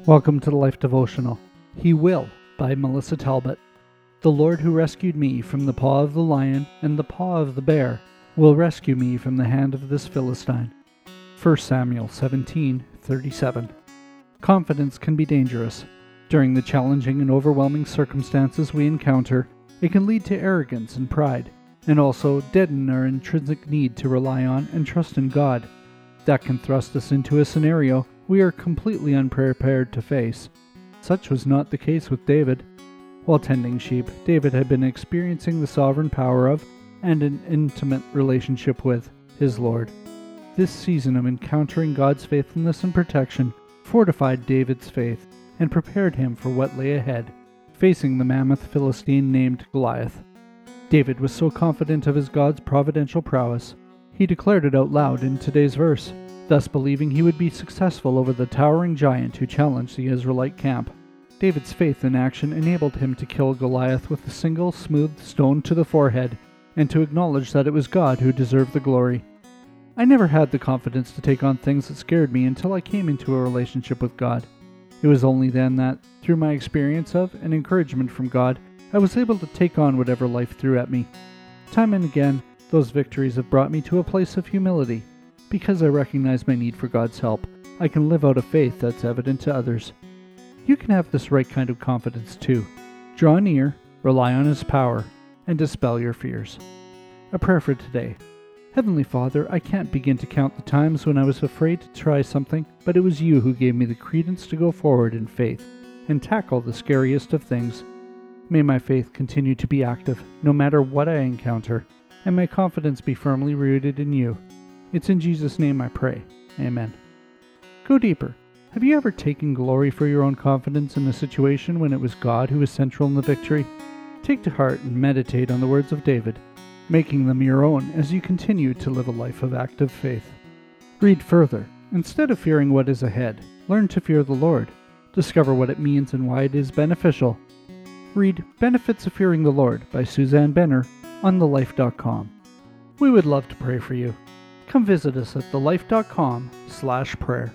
Welcome to the Life Devotional. He Will by Melissa Talbot. The Lord who rescued me from the paw of the lion and the paw of the bear will rescue me from the hand of this Philistine. 1 Samuel 17:37. Confidence can be dangerous. During the challenging and overwhelming circumstances we encounter, it can lead to arrogance and pride, and also deaden our intrinsic need to rely on and trust in God. That can thrust us into a scenario we are completely unprepared to face. Such was not the case with David. While tending sheep, David had been experiencing the sovereign power of, and an intimate relationship with, his Lord. This season of encountering God's faithfulness and protection fortified David's faith and prepared him for what lay ahead, facing the mammoth Philistine named Goliath. David was so confident of his God's providential prowess, he declared it out loud in today's verse thus believing he would be successful over the towering giant who challenged the Israelite camp. David's faith in action enabled him to kill Goliath with a single smooth stone to the forehead and to acknowledge that it was God who deserved the glory. I never had the confidence to take on things that scared me until I came into a relationship with God. It was only then that, through my experience of and encouragement from God, I was able to take on whatever life threw at me. Time and again, those victories have brought me to a place of humility because I recognize my need for God's help, I can live out a faith that's evident to others. You can have this right kind of confidence too. Draw near, rely on His power, and dispel your fears. A prayer for today. Heavenly Father, I can't begin to count the times when I was afraid to try something, but it was you who gave me the credence to go forward in faith and tackle the scariest of things. May my faith continue to be active, no matter what I encounter, and my confidence be firmly rooted in you. It's in Jesus' name I pray. Amen. Go deeper. Have you ever taken glory for your own confidence in a situation when it was God who was central in the victory? Take to heart and meditate on the words of David, making them your own as you continue to live a life of active faith. Read further. Instead of fearing what is ahead, learn to fear the Lord. Discover what it means and why it is beneficial. Read Benefits of Fearing the Lord by Suzanne Benner on thelife.com. We would love to pray for you come visit us at thelife.com slash prayer.